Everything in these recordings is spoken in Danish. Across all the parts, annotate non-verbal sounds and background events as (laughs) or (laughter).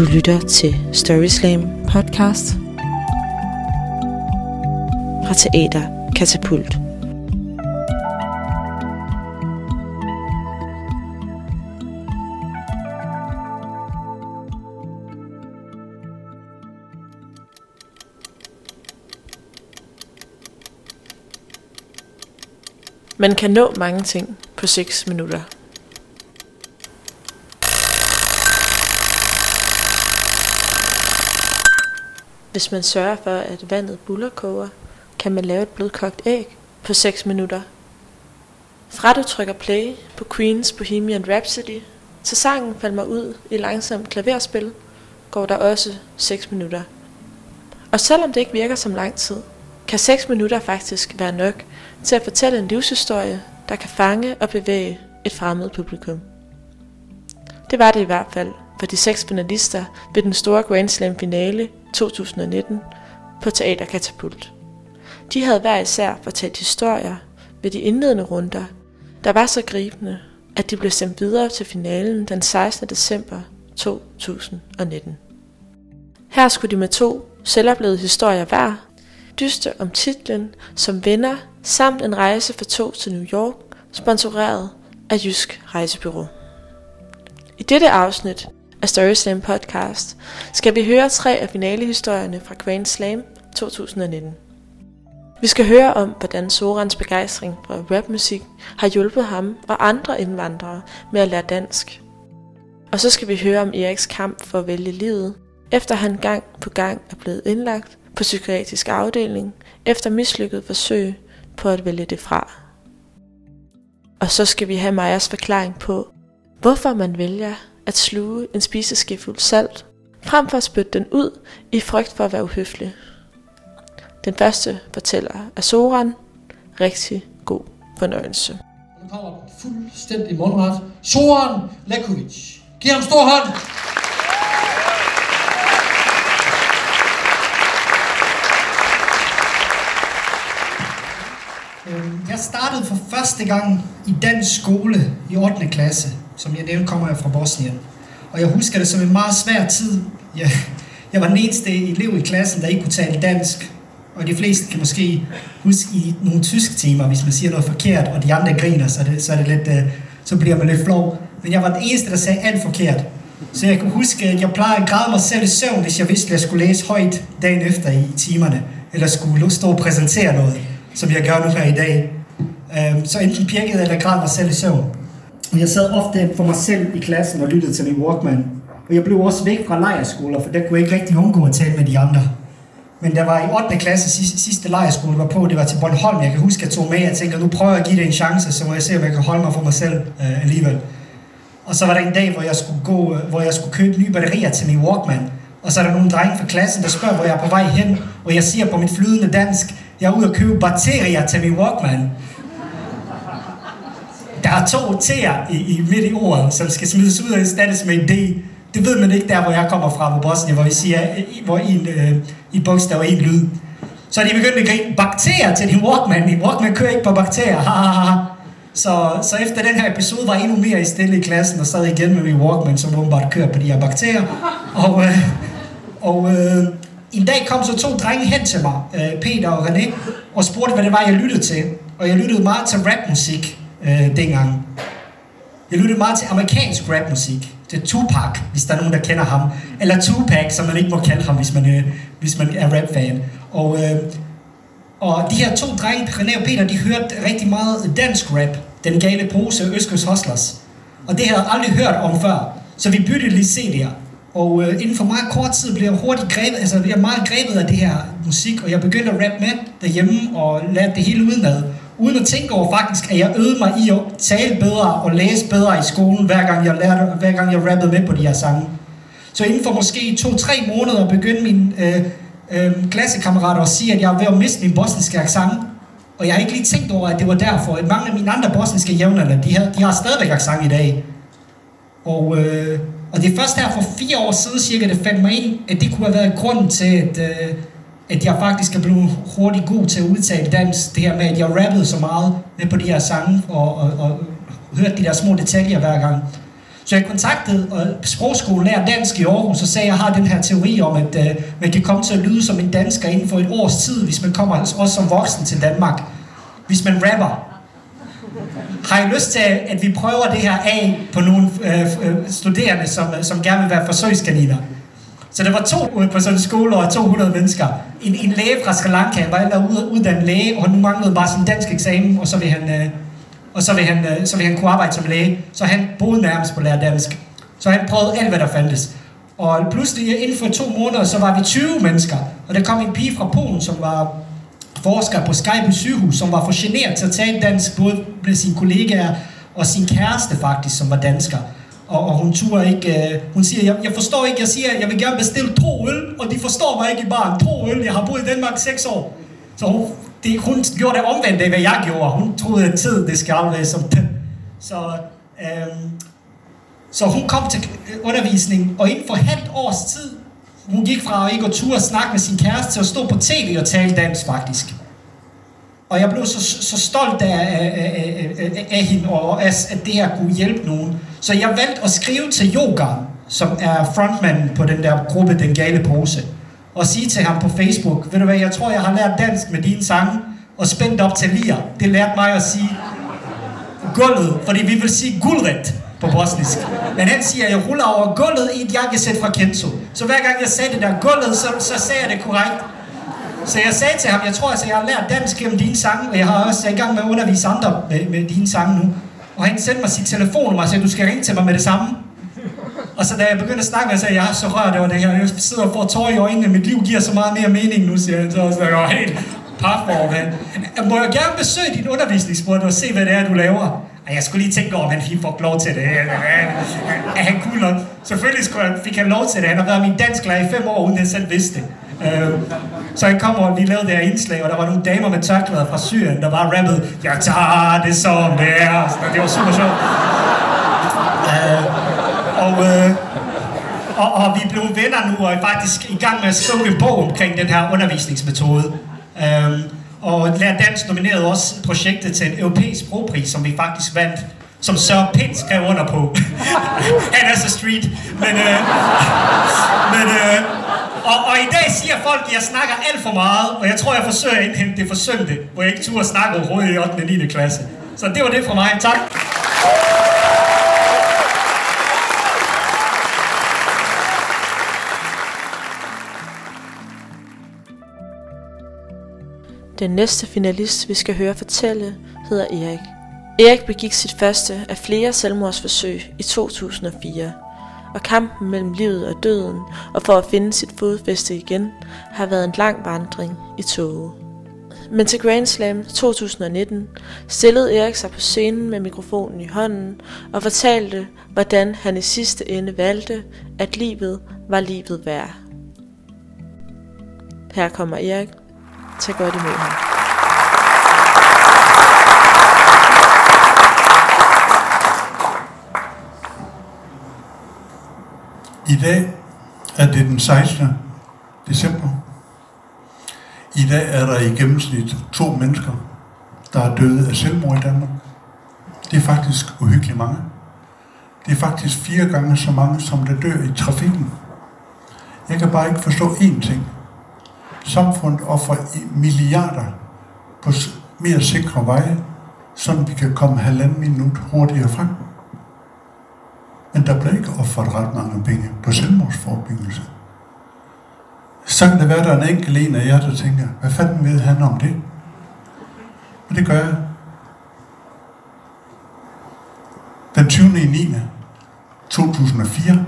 Du lytter til Storyslam podcast fra Teater Katapult. Man kan nå mange ting på 6 minutter. Hvis man sørger for, at vandet bullerkoger, kan man lave et blødkogt æg på 6 minutter. Fra du trykker play på Queens Bohemian Rhapsody, til sangen falder ud i langsomt klaverspil, går der også 6 minutter. Og selvom det ikke virker som lang tid, kan 6 minutter faktisk være nok til at fortælle en livshistorie, der kan fange og bevæge et fremmed publikum. Det var det i hvert fald for de seks finalister ved den store Grand Slam finale 2019 på Teater Katapult. De havde hver især fortalt historier ved de indledende runder, der var så gribende, at de blev sendt videre til finalen den 16. december 2019. Her skulle de med to selvoplevede historier hver dyste om titlen som venner samt en rejse for to til New York, sponsoreret af Jysk Rejsebyrå. I dette afsnit af Story Slam podcast skal vi høre tre af finalehistorierne fra Grand Slam 2019. Vi skal høre om, hvordan Sorans begejstring for rapmusik har hjulpet ham og andre indvandrere med at lære dansk. Og så skal vi høre om Eriks kamp for at vælge livet, efter han gang på gang er blevet indlagt på psykiatrisk afdeling efter mislykket forsøg på at vælge det fra. Og så skal vi have Majas forklaring på, hvorfor man vælger at sluge en spiseskefuld salt, frem for at spytte den ud i frygt for at være uhøflig. Den første fortæller er Soran. Rigtig god fornøjelse. Nu kommer fuldstændig mundret. Soran Lekovic. Giv ham stor hånd. Øhm, Jeg startede for første gang i dansk skole i 8. klasse. Som jeg nævnte, kommer jeg fra Bosnien. Og jeg husker det som en meget svær tid. Jeg, jeg var den eneste elev i klassen, der ikke kunne tale dansk. Og de fleste kan måske huske i nogle tysk timer, hvis man siger noget forkert, og de andre griner, så, det, så, er det lidt, øh, så bliver man lidt flov. Men jeg var den eneste, der sagde alt forkert. Så jeg kunne huske, at jeg plejede at græde mig selv i søvn, hvis jeg vidste, at jeg skulle læse højt dagen efter i timerne. Eller skulle stå og præsentere noget, som jeg gør nu her i dag. Øhm, Så enten pirkede eller græd mig selv i søvn. Jeg sad ofte for mig selv i klassen og lyttede til min Walkman. Og jeg blev også væk fra lejerskoler, for der kunne jeg ikke rigtig undgå at tale med de andre. Men der var i 8. klasse sidste, sidste lejerskole var på, det var til Bornholm. Jeg kan huske, at jeg tog med, jeg tænkte, nu prøver jeg at give det en chance, så må jeg se, om jeg kan holde mig for mig selv øh, alligevel. Og så var der en dag, hvor jeg skulle, gå, øh, hvor jeg skulle købe nye batterier til min Walkman. Og så er der nogle drenge fra klassen, der spørger, hvor jeg er på vej hen. Og jeg siger på mit flydende dansk, jeg er ude og købe batterier til min Walkman. Der er to T'er i, i midt i ordet, som skal smides ud og erstattes med en D. Det ved man ikke der, hvor jeg kommer fra på Bosnien, hvor vi siger, hvor en, øh, i bogstav og en lyd. Så de begyndte at grine, bakterier til din Walkman. Din Walkman kører ikke på bakterier. Ha, ha, ha. Så, så efter den her episode var jeg endnu mere i stille i klassen og sad igen med min Walkman, som åbenbart kører på de her bakterier. Og, øh, og øh, en dag kom så to drenge hen til mig, øh, Peter og René, og spurgte, hvad det var, jeg lyttede til. Og jeg lyttede meget til rapmusik øh, dengang. Jeg lyttede meget til amerikansk rapmusik. Til Tupac, hvis der er nogen, der kender ham. Eller Tupac, som man ikke må kalde ham, hvis man, øh, hvis man er rap-fan. Og, øh, og de her to drenge, René og Peter, de hørte rigtig meget dansk rap. Den gale pose og Østkyst Hustlers. Og det havde jeg aldrig hørt om før. Så vi byttede lige CD'er. Og øh, inden for meget kort tid blev jeg hurtigt grebet, altså jeg er meget grebet af det her musik, og jeg begyndte at rappe med derhjemme og lærte det hele udenad. Uden at tænke over faktisk, at jeg øvede mig i at tale bedre og læse bedre i skolen, hver gang jeg, lærte, hver gang jeg rappede med på de her sange. Så inden for måske to-tre måneder begyndte min øh, øh, klassekammerater at sige, at jeg var ved at miste min bosniske accent. Og jeg har ikke lige tænkt over, at det var derfor, at mange af mine andre bosniske jævnaldrende, de, har, de har stadigvæk accent i dag. Og, øh, og det er først her for fire år siden cirka, det fandt mig ind, at det kunne have været grunden til, at, øh, at jeg faktisk er blevet hurtigt god til at udtale dansk. Det her med, at jeg rappede så meget med på de her sange, og, og, og hørte de der små detaljer hver gang. Så jeg kontaktede uh, sprogskolen lærer dansk i Aarhus, og sagde, at jeg har den her teori om, at uh, man kan komme til at lyde som en dansker inden for et års tid, hvis man kommer også som voksen til Danmark. Hvis man rapper. Har I lyst til, at vi prøver det her af på nogle uh, studerende, som, som gerne vil være forsøgskaniner? Så der var to ude på sådan en skole og 200 mennesker. En, en læge fra Sri Lanka, han var allerede uddannet læge, og han manglede bare sin dansk eksamen, og så vil han, øh, og så vil han, øh, så vil han kunne arbejde som læge. Så han boede nærmest på lære dansk. Så han prøvede alt, hvad der fandtes. Og pludselig inden for to måneder, så var vi 20 mennesker. Og der kom en pige fra Polen, som var forsker på Skype sygehus, som var for generet til at tale dansk, både med sine kollegaer og sin kæreste faktisk, som var dansker og, og hun turde ikke, øh, hun siger, jeg, jeg forstår ikke, jeg siger, jeg vil gerne bestille to øl, og de forstår mig ikke i baren. To øl, jeg har boet i Danmark seks år. Så hun, det, hun gjorde det omvendt af, hvad jeg gjorde. Hun troede, at tid, det skal aflæse som det. Så, øhm, så hun kom til undervisning, og inden for halvt års tid, hun gik fra at ikke at ture og snakke med sin kæreste, til at stå på tv og tale dansk faktisk. Og jeg blev så, så stolt af, af, af, af, af hende, og af, at det her kunne hjælpe nogen. Så jeg valgte at skrive til Yoga, som er frontmanden på den der gruppe Den Gale Pose, og sige til ham på Facebook, ved du hvad, jeg tror, jeg har lært dansk med dine sange, og spændt op til lir. Det lærte mig at sige gulvet, fordi vi vil sige guldret på bosnisk. Men han siger, at jeg ruller over gulvet i et jakkesæt fra Kenzo. Så hver gang jeg sagde det der gulvet, så, så sagde jeg det korrekt. Så jeg sagde til ham, jeg tror altså, jeg har lært dansk gennem dine sange, og jeg har også i gang med at undervise andre med, med dine sange nu. Og han sendte mig sit telefonnummer og sagde, du skal ringe til mig med det samme. Og så da jeg begyndte at snakke med, sagde jeg, jeg er så rørt over det her. Jeg sidder og får tårer i øjnene. Mit liv giver så meget mere mening nu, siger han. Så jeg var helt paf over det. Må jeg gerne besøge din undervisningsbord og se, hvad det er, du laver? Og jeg skulle lige tænke over, om han fik lov til det. Er han cool nok? Selvfølgelig fik han lov til det. Han har været min dansk lærer i fem år, uden han selv vidste det. Øh, så han kom og vi lavede det her indslag, og der var nogle damer med tørklæder fra Syrien, der bare rappede, jeg tager det som det er. Så det var super sjovt. Øh, og, øh, og, og vi blev venner nu, og er faktisk i gang med at skrive en bog omkring den her undervisningsmetode. Øh, og Lær Dansk nominerede også projektet til en europæisk sprogpris, som vi faktisk vandt som Sir Pitt skrev under på. Han er så street. Men, øh, men øh, og, og i dag siger folk, at jeg snakker alt for meget, og jeg tror, jeg forsøger at indhente det forsømte, hvor jeg ikke turde snakke overhovedet i 8. og 9. klasse. Så det var det fra mig. Tak. Den næste finalist, vi skal høre fortælle, hedder Erik. Erik begik sit første af flere selvmordsforsøg i 2004 og kampen mellem livet og døden, og for at finde sit fodfæste igen, har været en lang vandring i toget. Men til Grand Slam 2019 stillede Erik sig på scenen med mikrofonen i hånden og fortalte, hvordan han i sidste ende valgte, at livet var livet værd. Her kommer Erik. Tag godt imod ham. I dag er det den 16. december. I dag er der i gennemsnit to mennesker, der er døde af selvmord i Danmark. Det er faktisk uhyggeligt mange. Det er faktisk fire gange så mange, som der dør i trafikken. Jeg kan bare ikke forstå én ting. Samfundet offer milliarder på mere sikre veje, så vi kan komme halvanden minut hurtigere frem. Men der blev ikke offret ret mange penge på selvmordsforbyggelse. Så kan det være, at der er en enkelt en af jer, der tænker, hvad fanden ved han om det? Og det gør jeg. Den 20. i 9. 2004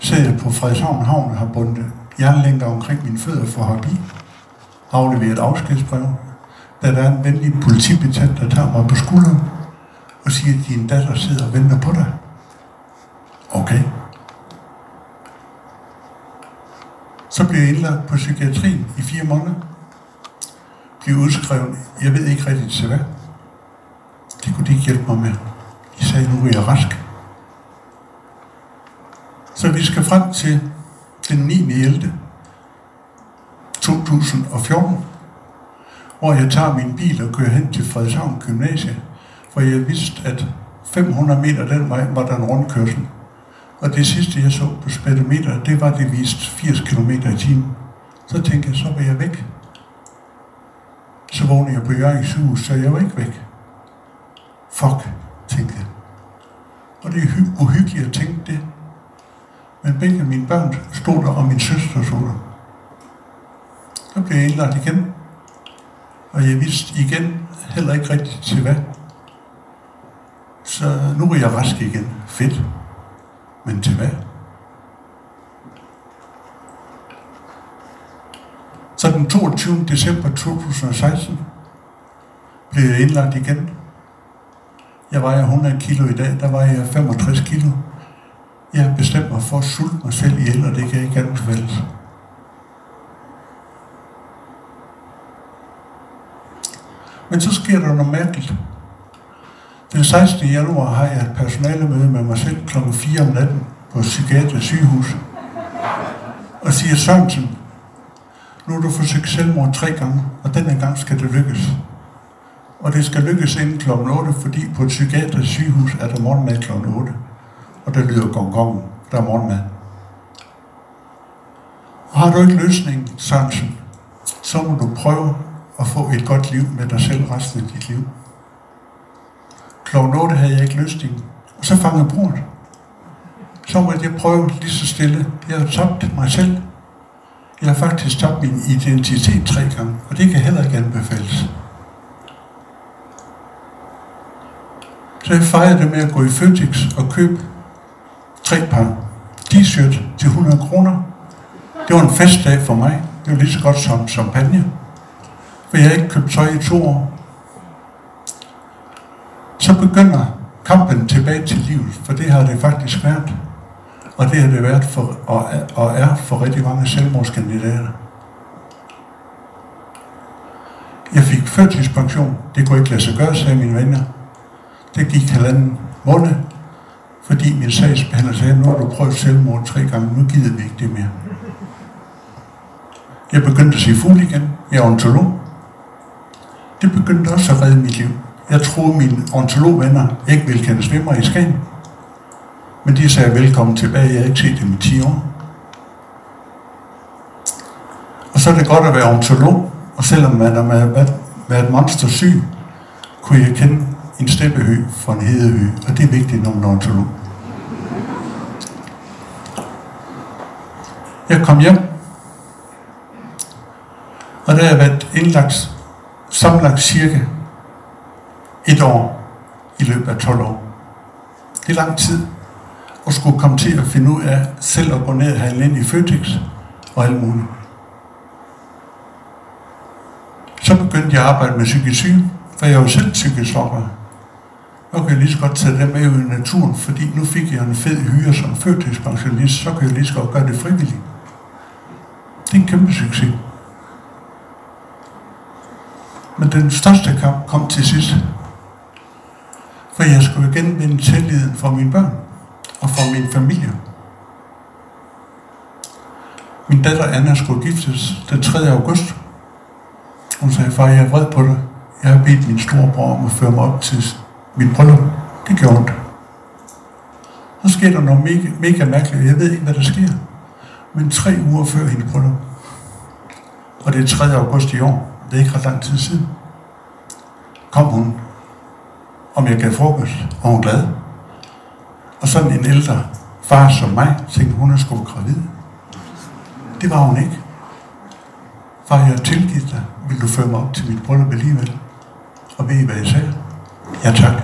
sad jeg på Frederikshavn Havn og har bundet jernlænker omkring mine fødder for at hoppe i. Afleverer et afskedsbrev. Da der er en venlig politibetjent, der tager mig på skulderen og siger, at din datter sidder og venter på dig. Okay. Så blev jeg indlagt på psykiatrien i fire måneder. Blev udskrevet, jeg ved ikke rigtigt til hvad. Det kunne de ikke hjælpe mig med. De sagde, nu er jeg rask. Så vi skal frem til den 9. 11. 2014, hvor jeg tager min bil og kører hen til Frederikshavn Gymnasie, for jeg vidste, at 500 meter den vej var der en rundkørsel. Og det sidste, jeg så på speedometer, det var, det viste 80 km i timen. Så tænkte jeg, så var jeg væk. Så vågnede jeg på Jørgens hus, så jeg var ikke væk. Fuck, tænkte jeg. Og det er hy- uhyggeligt at tænke det. Men begge mine børn stod der, og min søster stod der. Så blev jeg indlagt igen. Og jeg vidste igen heller ikke rigtigt til hvad. Så nu er jeg rask igen. Fedt. Men til hvad? Så den 22. december 2016 blev jeg indlagt igen. Jeg vejer 100 kilo i dag, der vejer jeg 65 kilo. Jeg har bestemt mig for at sulte mig selv ihjel, og det kan ikke anbefales. Men så sker der noget mærkeligt. Den 16. januar har jeg et personalemøde med mig selv kl. 4 om natten på Psykiatrisk sygehus. Og siger Sørensen, nu har du forsøgt selvmord tre gange, og denne gang skal det lykkes. Og det skal lykkes inden kl. 8, fordi på et psykiatrisk sygehus er der morgenmad kl. 8. Og der lyder gong gong, der er morgenmad. Og har du ikke løsningen, Sørensen, så må du prøve at få et godt liv med dig selv resten af dit liv. Klokken 8 havde jeg ikke løsningen, og så fangede bordet. Så måtte jeg prøve lige så stille. Jeg har tabt mig selv. Jeg har faktisk tabt min identitet tre gange, og det kan heller ikke anbefales. Så jeg fejrede det med at gå i Føtex og købe tre par t-shirt til 100 kroner. Det var en festdag for mig. Det var lige så godt som champagne. For jeg har ikke købt tøj i to år. Så begynder kampen tilbage til livet, for det har det faktisk været. Og det har det været for, og, og er for rigtig mange selvmordskandidater. Jeg fik førtidspension. Det kunne ikke lade sig gøre, sagde mine venner. Det gik halvanden måned, fordi min sagsbehandler sagde, nu har du prøvet selvmord tre gange, nu gider vi ikke det mere. Jeg begyndte at se fugl igen. Jeg er ontolog. Det begyndte også at redde mit liv. Jeg troede, mine ontologvenner ikke ville kende svimmer i Skagen. Men de sagde velkommen tilbage. Jeg har ikke set dem i 10 år. Og så er det godt at være ontolog. Og selvom man har været, været monster syg, kunne jeg kende en steppehø fra en hedehø. Og det er vigtigt, når man er ontolog. Jeg kom hjem. Og der har jeg været indlagt sammenlagt cirka et år i løbet af 12 år. Det er lang tid at skulle komme til at finde ud af selv at gå ned og handle ind i Føtex og alt muligt. Så begyndte jeg at arbejde med psykisk syge, for jeg var selv psykisk sårbar. Nu kan jeg lige så godt tage det med ud i naturen, fordi nu fik jeg en fed hyre som førtidspensionist, så kan jeg lige så godt gøre det frivilligt. Det er en kæmpe succes. Men den største kamp kom til sidst. Men jeg skulle genvinde tilliden for mine børn og for min familie. Min datter Anna skulle giftes den 3. august. Hun sagde, far, jeg er vred på dig. Jeg har bedt min storebror om at føre mig op til min bryllup. Det gjorde Det Så sker der noget mega, mega mærkeligt. Jeg ved ikke, hvad der sker. Men tre uger før hendes bryllup, og det er 3. august i år, det er ikke ret lang tid siden, kom hun, om jeg gav frokost, og hun glad. Og sådan en ældre far som mig, tænkte hun er sgu gravid. Det var hun ikke. Far, jeg har tilgivet dig. Vil du føre mig op til mit bryllup alligevel? Og ved I, hvad jeg sagde? Ja, tak.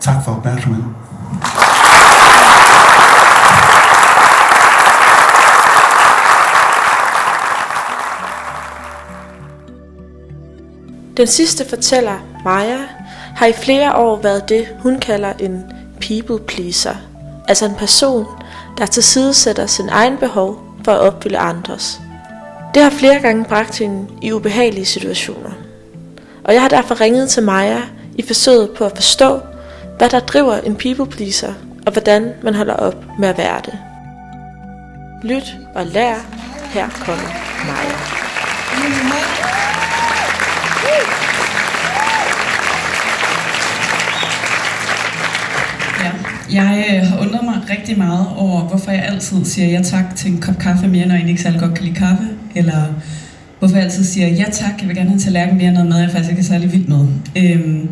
Tak for opmærksomheden. Den sidste fortæller, Maja, har i flere år været det, hun kalder en people pleaser. Altså en person, der tilsidesætter sin egen behov for at opfylde andres. Det har flere gange bragt hende i ubehagelige situationer. Og jeg har derfor ringet til Maja i forsøget på at forstå, hvad der driver en people pleaser, og hvordan man holder op med at være det. Lyt og lær. Her kommer Maja. Jeg øh, har undret mig rigtig meget over, hvorfor jeg altid siger ja tak til en kop kaffe mere, når jeg ikke særlig godt kan lide kaffe. Eller hvorfor jeg altid siger ja tak, jeg vil gerne have en tallerken mere, noget mad, jeg faktisk ikke er særlig vild med. Øhm,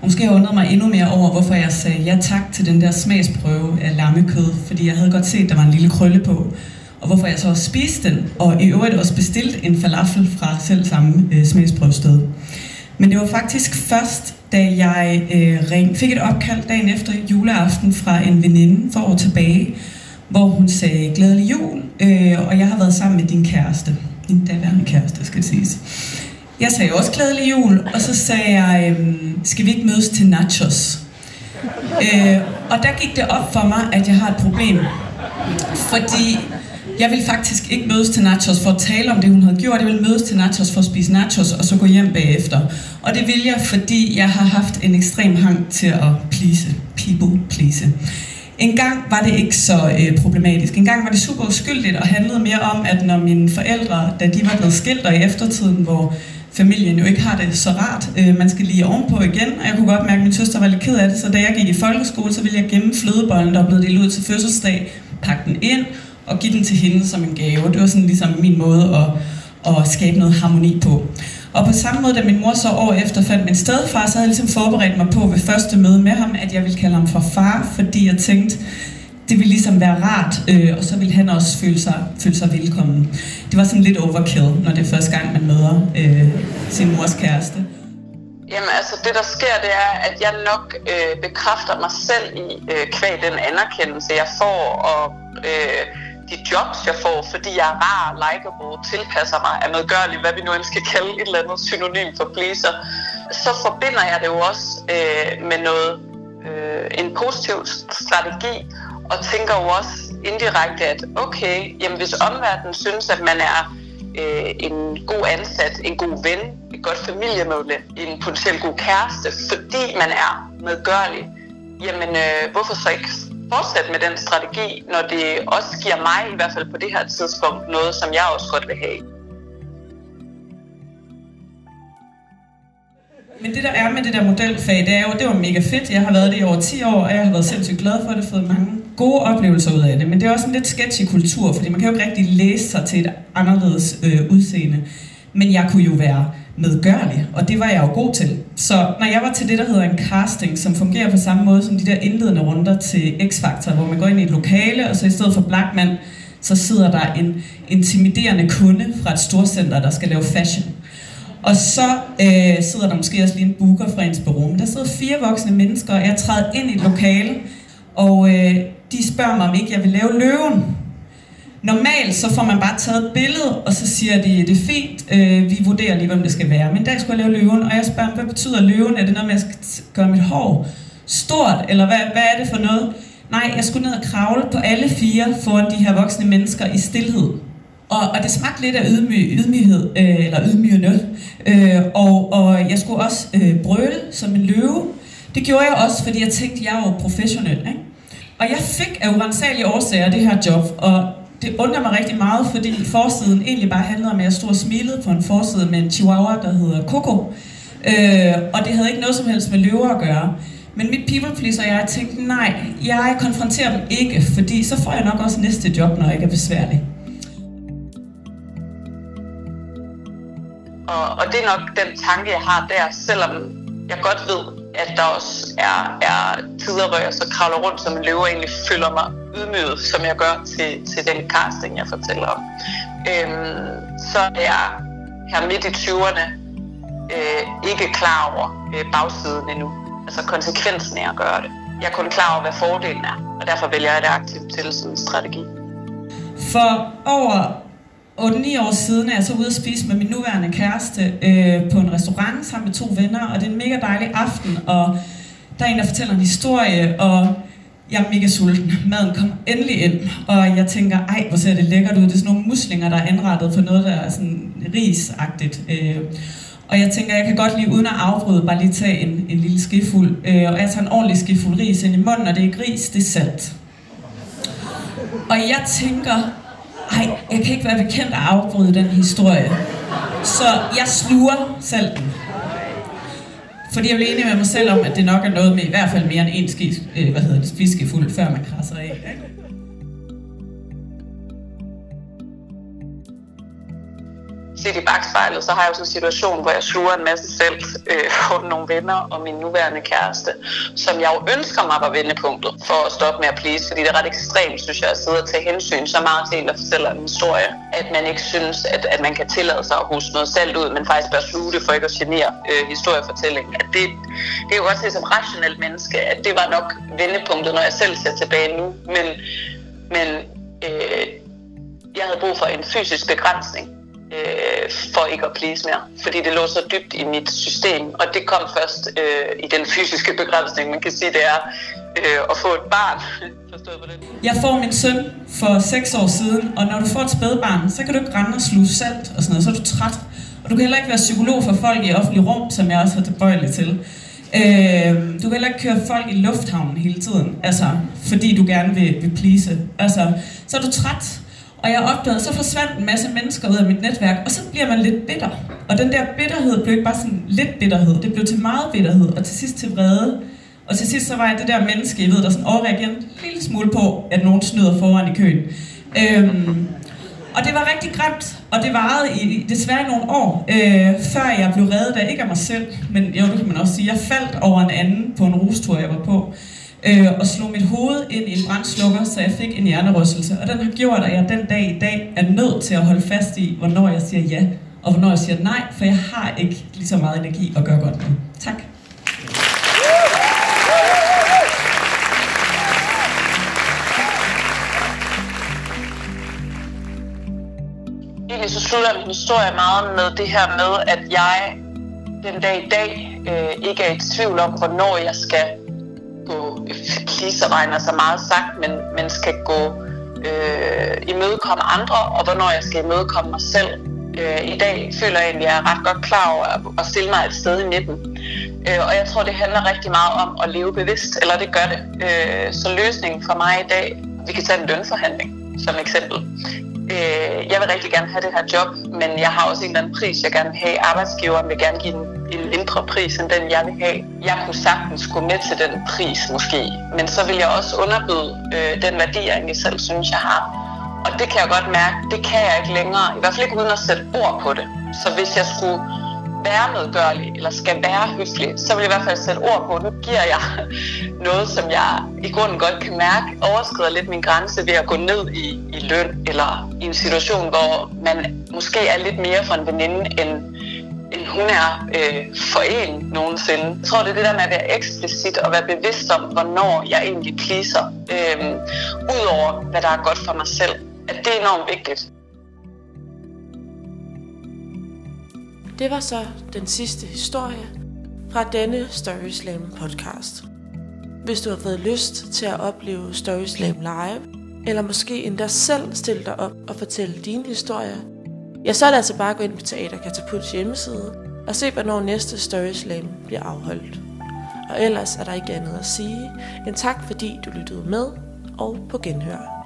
og måske har jeg undret mig endnu mere over, hvorfor jeg sagde ja tak til den der smagsprøve af lammekød, fordi jeg havde godt set, at der var en lille krølle på. Og hvorfor jeg så også spiste den, og i øvrigt også bestilte en falafel fra selv samme øh, smagsprøvested. Men det var faktisk først, da jeg øh, ring, fik et opkald dagen efter juleaften fra en veninde for år tilbage, hvor hun sagde glædelig jul, øh, og jeg har været sammen med din kæreste. Din daværende kæreste, skal siges. Jeg sagde også glædelig jul, og så sagde jeg, øh, skal vi ikke mødes til nachos? Øh, og der gik det op for mig, at jeg har et problem. Fordi jeg ville faktisk ikke mødes til nachos for at tale om det, hun havde gjort. Jeg ville mødes til nachos for at spise nachos, og så gå hjem bagefter. Og det vil jeg, fordi jeg har haft en ekstrem hang til at please, people please. En gang var det ikke så øh, problematisk. En gang var det super uskyldigt og handlede mere om, at når mine forældre, da de var blevet skilt og i eftertiden, hvor familien jo ikke har det så rart. Øh, man skal lige ovenpå igen, og jeg kunne godt mærke, at min søster var lidt ked af det, så da jeg gik i folkeskole, så ville jeg gemme flødebollen, der blev delt ud til fødselsdag, pakke den ind og give den til hende som en gave. Det var sådan ligesom min måde at, at skabe noget harmoni på. Og på samme måde, da min mor så år efter fandt min stedfar, så havde jeg ligesom forberedt mig på ved første møde med ham, at jeg ville kalde ham for far, fordi jeg tænkte, det ville ligesom være rart, øh, og så ville han også føle sig, føle sig velkommen. Det var sådan lidt overkill, når det er første gang, man møder øh, sin mors kæreste. Jamen altså, det der sker, det er, at jeg nok øh, bekræfter mig selv i øh, kvæg den anerkendelse, jeg får, og øh, de jobs, jeg får, fordi jeg er rar, likeable, tilpasser mig, er medgørlig, hvad vi nu end skal kalde et eller andet synonym for pleaser, så forbinder jeg det jo også øh, med noget, øh, en positiv strategi, og tænker jo også indirekte, at okay, jamen hvis omverdenen synes, at man er øh, en god ansat, en god ven, et godt familiemedlem, en potentielt god kæreste, fordi man er medgørlig, jamen øh, hvorfor så ikke fortsætte med den strategi, når det også giver mig, i hvert fald på det her tidspunkt, noget, som jeg også godt vil have. Men det der er med det der modelfag, det er jo, det var mega fedt. Jeg har været det i over 10 år, og jeg har været sindssygt glad for det, fået mange gode oplevelser ud af det. Men det er også en lidt sketchy kultur, fordi man kan jo ikke rigtig læse sig til et anderledes øh, udseende. Men jeg kunne jo være medgørlig, og det var jeg jo god til. Så når jeg var til det, der hedder en casting, som fungerer på samme måde som de der indledende runder til X-Factor, hvor man går ind i et lokale, og så i stedet for Blackman, så sidder der en intimiderende kunde fra et storcenter, der skal lave fashion. Og så øh, sidder der måske også lige en booker fra ens bureau. Men der sidder fire voksne mennesker, og jeg træder ind i et lokale, og øh, de spørger mig, om ikke jeg vil lave løven. Normalt så får man bare taget et billede, og så siger de, det er fint, øh, vi vurderer lige, hvem det skal være. Men i dag skulle jeg lave løven, og jeg spørger, hvad betyder løven? Er det noget med, at jeg skal gøre mit hår stort, eller hvad, hvad er det for noget? Nej, jeg skulle ned og kravle på alle fire foran de her voksne mennesker i stillhed. Og, og det smagte lidt af ydmy, ydmyghed, øh, eller ydmygende. Øh, og, og jeg skulle også øh, brøle som en løve. Det gjorde jeg også, fordi jeg tænkte, jeg var professionel. Ikke? Og jeg fik af urensagelige årsager det her job, og det undrer mig rigtig meget, fordi forsiden egentlig bare handlede om, at jeg stod og smilede på en forside med en chihuahua, der hedder Coco. Øh, og det havde ikke noget som helst med løver at gøre. Men mit people pleaser, jeg tænkte, nej, jeg konfronterer dem ikke, fordi så får jeg nok også næste job, når jeg ikke er besværlig. Og, og det er nok den tanke, jeg har der, selvom jeg godt ved, at der også er, er tider, hvor jeg så kravler rundt som en løve og egentlig føler mig ydmyget, som jeg gør til, til den casting, jeg fortæller om. Øhm, så er jeg her midt i 20'erne øh, ikke klar over øh, bagsiden endnu. Altså konsekvensen af at gøre det. Jeg er kun klar over, hvad fordelen er, og derfor vælger jeg det aktivt til som en strategi. For over 8-9 år siden er jeg så ude at spise med min nuværende kæreste øh, på en restaurant sammen med to venner, og det er en mega dejlig aften, og der er en, der fortæller en historie, og jeg er mega sulten. Maden kom endelig ind, og jeg tænker, ej, hvor ser det lækkert ud. Det er sådan nogle muslinger, der er anrettet på noget, der er sådan risagtigt. Øh, og jeg tænker, jeg kan godt lige uden at afbryde, bare lige tage en, en lille skefuld. Øh, og jeg tager en ordentlig skefuld ris ind i munden, og det er ikke ris, det er salt. Og jeg tænker, ej, jeg kan ikke være bekendt at afbryde den historie. Så jeg sluger salten. Fordi jeg blev enig med mig selv om, at det nok er noget med i hvert fald mere end en ski, øh, hvad hedder det, fiskefuld, før man krasser af. Ikke? Set i bagspejlet, så har jeg jo sådan en situation, hvor jeg sluger en masse selv øh, (laughs) for nogle venner og min nuværende kæreste, som jeg jo ønsker mig var vendepunktet for at stoppe med at please, fordi det er ret ekstremt, synes jeg, at sidde og tage hensyn så meget til en, der fortæller en historie, at man ikke synes, at, at man kan tillade sig at huske noget selv ud, men faktisk bør sluge det for ikke at genere øh, historiefortællingen. At det, det er jo også det som rationelt menneske, at det var nok vendepunktet, når jeg selv ser tilbage nu, men, men øh, jeg havde brug for en fysisk begrænsning øh, for ikke at please mere. Fordi det lå så dybt i mit system, og det kom først øh, i den fysiske begrænsning. Man kan sige, det er øh, at få et barn. (laughs) Forstået på det? Jeg får min søn for 6 år siden, og når du får et spædbarn, så kan du ikke rende og sluge salt og sådan noget, så er du træt. Og du kan heller ikke være psykolog for folk i offentlig rum, som jeg også har tilbøjelig til. Øh, du kan heller ikke køre folk i lufthavnen hele tiden, altså, fordi du gerne vil, vil please. Altså, så er du træt, og jeg opdagede, så forsvandt en masse mennesker ud af mit netværk, og så bliver man lidt bitter. Og den der bitterhed blev ikke bare sådan lidt bitterhed, det blev til meget bitterhed, og til sidst til vrede. Og til sidst så var jeg det der menneske, jeg ved, der sådan overreagerede en lille smule på, at nogen snyder foran i køen. Øhm, og det var rigtig grimt, og det varede i desværre nogle år, øh, før jeg blev reddet af ikke af mig selv, men jo, det kan man også sige, jeg faldt over en anden på en rustur, jeg var på øh, og slog mit hoved ind i en brændslukker, så jeg fik en hjernerystelse. Og den har gjort, at jeg den dag i dag er nødt til at holde fast i, hvornår jeg siger ja, og hvornår jeg siger nej, for jeg har ikke lige så meget energi at gøre godt med. Tak. Egentlig så slutter min historie meget med det her med, at jeg den dag i dag øh, ikke er i tvivl om, hvornår jeg skal gå så meget sagt, men, men skal gå øh, imødekomme andre, og hvornår jeg skal imødekomme mig selv. Øh, I dag føler jeg egentlig, at jeg er ret godt klar over at stille mig et sted i midten. Øh, og jeg tror, det handler rigtig meget om at leve bevidst, eller det gør det. Øh, så løsningen for mig i dag, vi kan tage en lønforhandling som eksempel øh, jeg vil rigtig gerne have det her job, men jeg har også en eller anden pris, jeg gerne vil have. Arbejdsgiveren vil gerne give en, en mindre pris, end den jeg vil have. Jeg kunne sagtens gå med til den pris måske, men så vil jeg også underbyde øh, den værdi, jeg egentlig selv synes, jeg har. Og det kan jeg godt mærke, det kan jeg ikke længere, i hvert fald ikke uden at sætte ord på det. Så hvis jeg skulle være medgørlig, eller skal være høflig, så vil jeg i hvert fald sætte ord på, nu giver jeg (laughs) noget, som jeg i grunden godt kan mærke, overskrider lidt min grænse ved at gå ned i, i løn, eller i en situation, hvor man måske er lidt mere for en veninde, end, end hun er øh, for en nogensinde. Jeg tror, det er det der med at være eksplicit og være bevidst om, hvornår jeg egentlig pleaser, øh, udover hvad der er godt for mig selv. At det er enormt vigtigt. Det var så den sidste historie fra denne Story Slam podcast. Hvis du har fået lyst til at opleve Story Slam live, eller måske endda selv stille dig op og fortælle dine historier, ja, så er det altså bare at gå ind på Teater Katapults hjemmeside og se, hvornår næste Story Slam bliver afholdt. Og ellers er der ikke andet at sige end tak, fordi du lyttede med, og på genhør.